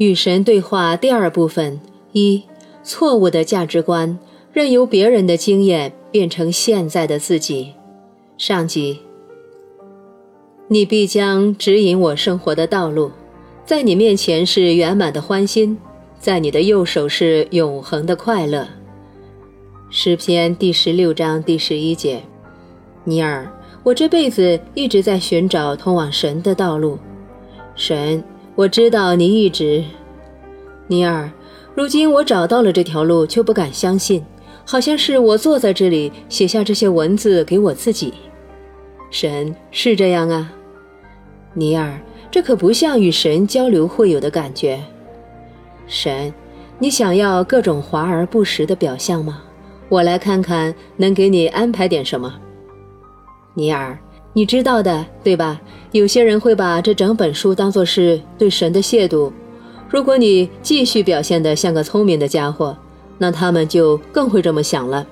与神对话第二部分一：错误的价值观，任由别人的经验变成现在的自己。上集。你必将指引我生活的道路，在你面前是圆满的欢欣，在你的右手是永恒的快乐。诗篇第十六章第十一节。尼尔，我这辈子一直在寻找通往神的道路。神，我知道你一直。尼尔，如今我找到了这条路，却不敢相信，好像是我坐在这里写下这些文字给我自己。神是这样啊。尼尔，这可不像与神交流会有的感觉。神，你想要各种华而不实的表象吗？我来看看，能给你安排点什么。尼尔，你知道的，对吧？有些人会把这整本书当作是对神的亵渎。如果你继续表现得像个聪明的家伙，那他们就更会这么想了。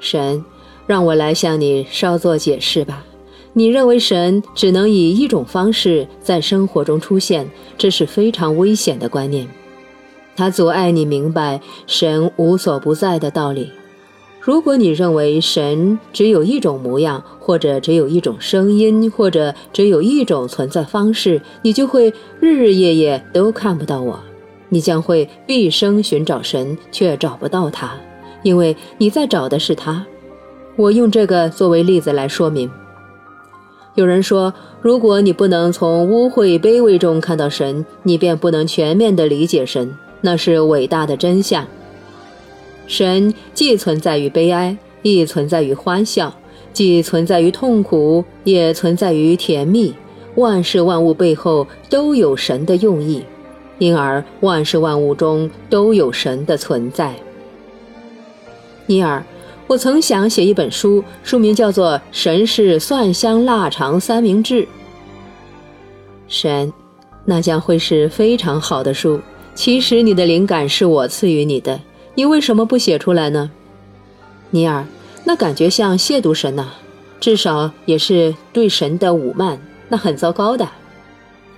神，让我来向你稍作解释吧。你认为神只能以一种方式在生活中出现，这是非常危险的观念。它阻碍你明白神无所不在的道理。如果你认为神只有一种模样，或者只有一种声音，或者只有一种存在方式，你就会日日夜夜都看不到我。你将会毕生寻找神，却找不到他，因为你在找的是他。我用这个作为例子来说明。有人说，如果你不能从污秽卑微中看到神，你便不能全面地理解神。那是伟大的真相。神既存在于悲哀，亦存在于欢笑；既存在于痛苦，也存在于甜蜜。万事万物背后都有神的用意，因而万事万物中都有神的存在。尼尔。我曾想写一本书，书名叫做《神是蒜香腊肠三明治》。神，那将会是非常好的书。其实你的灵感是我赐予你的，你为什么不写出来呢？尼尔，那感觉像亵渎神呐，至少也是对神的侮慢，那很糟糕的。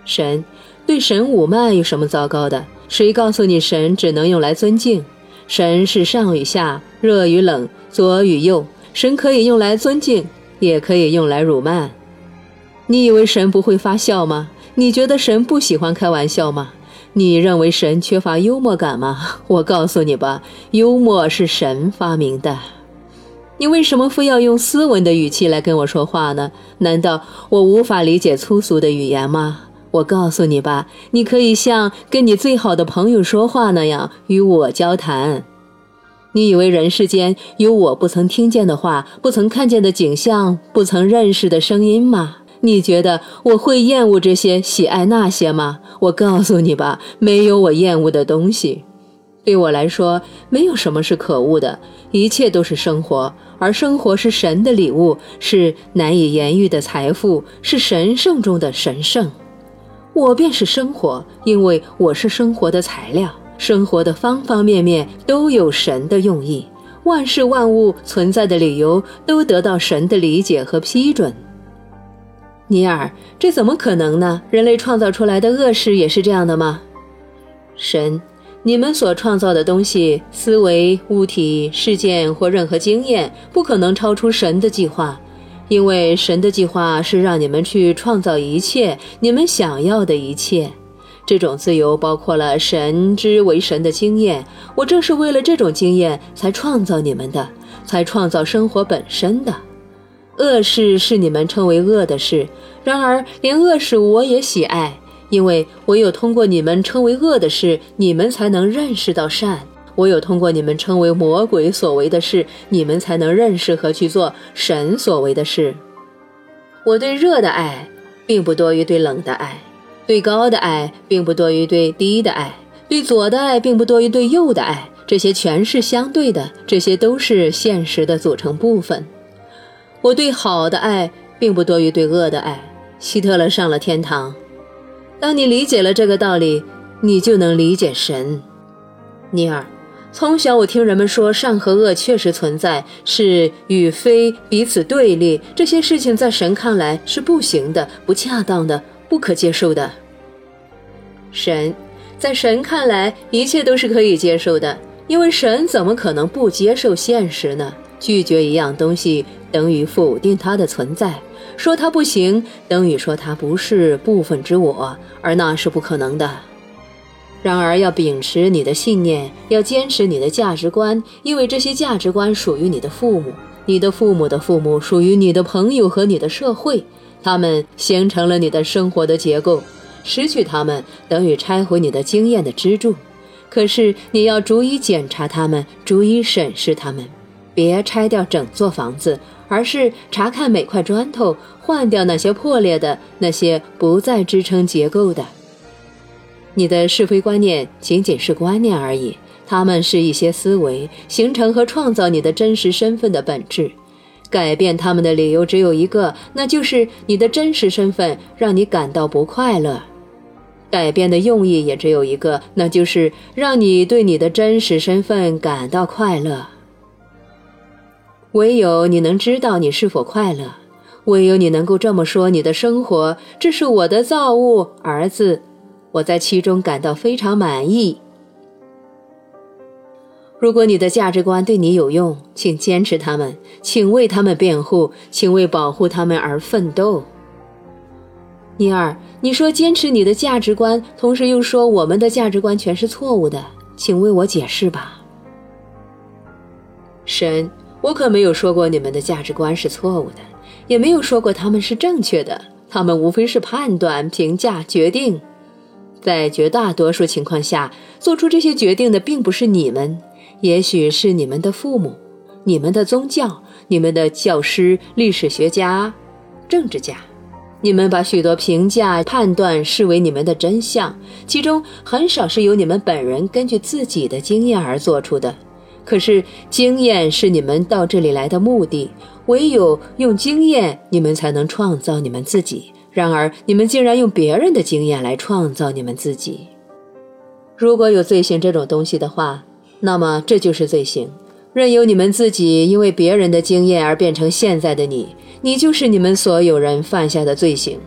神，对神侮慢有什么糟糕的？谁告诉你神只能用来尊敬？神是上与下，热与冷。左与右，神可以用来尊敬，也可以用来辱骂。你以为神不会发笑吗？你觉得神不喜欢开玩笑吗？你认为神缺乏幽默感吗？我告诉你吧，幽默是神发明的。你为什么非要用斯文的语气来跟我说话呢？难道我无法理解粗俗的语言吗？我告诉你吧，你可以像跟你最好的朋友说话那样与我交谈。你以为人世间有我不曾听见的话、不曾看见的景象、不曾认识的声音吗？你觉得我会厌恶这些、喜爱那些吗？我告诉你吧，没有我厌恶的东西。对我来说，没有什么是可恶的，一切都是生活，而生活是神的礼物，是难以言喻的财富，是神圣中的神圣。我便是生活，因为我是生活的材料。生活的方方面面都有神的用意，万事万物存在的理由都得到神的理解和批准。尼尔，这怎么可能呢？人类创造出来的恶事也是这样的吗？神，你们所创造的东西、思维、物体、事件或任何经验，不可能超出神的计划，因为神的计划是让你们去创造一切你们想要的一切。这种自由包括了神之为神的经验。我正是为了这种经验才创造你们的，才创造生活本身的。恶事是你们称为恶的事，然而连恶事我也喜爱，因为唯有通过你们称为恶的事，你们才能认识到善；我有通过你们称为魔鬼所为的事，你们才能认识和去做神所为的事。我对热的爱，并不多于对冷的爱。对高的爱并不多于对低的爱，对左的爱并不多于对右的爱，这些全是相对的，这些都是现实的组成部分。我对好的爱并不多于对恶的爱。希特勒上了天堂。当你理解了这个道理，你就能理解神。尼尔，从小我听人们说善和恶确实存在，是与非彼此对立，这些事情在神看来是不行的、不恰当的、不可接受的。神，在神看来，一切都是可以接受的，因为神怎么可能不接受现实呢？拒绝一样东西等于否定它的存在，说它不行等于说它不是部分之我，而那是不可能的。然而，要秉持你的信念，要坚持你的价值观，因为这些价值观属于你的父母，你的父母的父母属于你的朋友和你的社会，他们形成了你的生活的结构。失去他们等于拆毁你的经验的支柱，可是你要逐一检查他们，逐一审视他们，别拆掉整座房子，而是查看每块砖头，换掉那些破裂的、那些不再支撑结构的。你的是非观念仅仅是观念而已，它们是一些思维，形成和创造你的真实身份的本质。改变他们的理由只有一个，那就是你的真实身份让你感到不快乐。改变的用意也只有一个，那就是让你对你的真实身份感到快乐。唯有你能知道你是否快乐，唯有你能够这么说：你的生活，这是我的造物，儿子，我在其中感到非常满意。如果你的价值观对你有用，请坚持他们，请为他们辩护，请为保护他们而奋斗。尼尔，你说坚持你的价值观，同时又说我们的价值观全是错误的，请为我解释吧。神，我可没有说过你们的价值观是错误的，也没有说过他们是正确的，他们无非是判断、评价、决定。在绝大多数情况下，做出这些决定的并不是你们，也许是你们的父母、你们的宗教、你们的教师、历史学家、政治家。你们把许多评价、判断视为你们的真相，其中很少是由你们本人根据自己的经验而做出的。可是，经验是你们到这里来的目的，唯有用经验，你们才能创造你们自己。然而，你们竟然用别人的经验来创造你们自己。如果有罪行这种东西的话，那么这就是罪行。任由你们自己因为别人的经验而变成现在的你，你就是你们所有人犯下的罪行。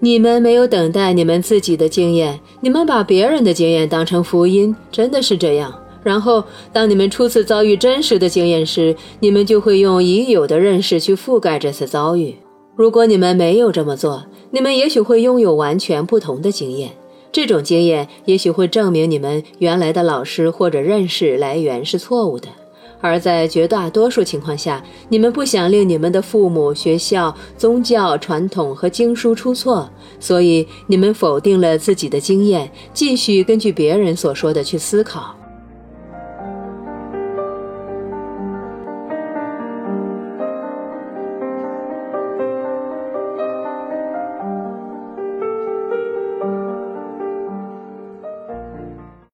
你们没有等待你们自己的经验，你们把别人的经验当成福音，真的是这样。然后，当你们初次遭遇真实的经验时，你们就会用已有的认识去覆盖这次遭遇。如果你们没有这么做，你们也许会拥有完全不同的经验。这种经验也许会证明你们原来的老师或者认识来源是错误的，而在绝大多数情况下，你们不想令你们的父母、学校、宗教传统和经书出错，所以你们否定了自己的经验，继续根据别人所说的去思考。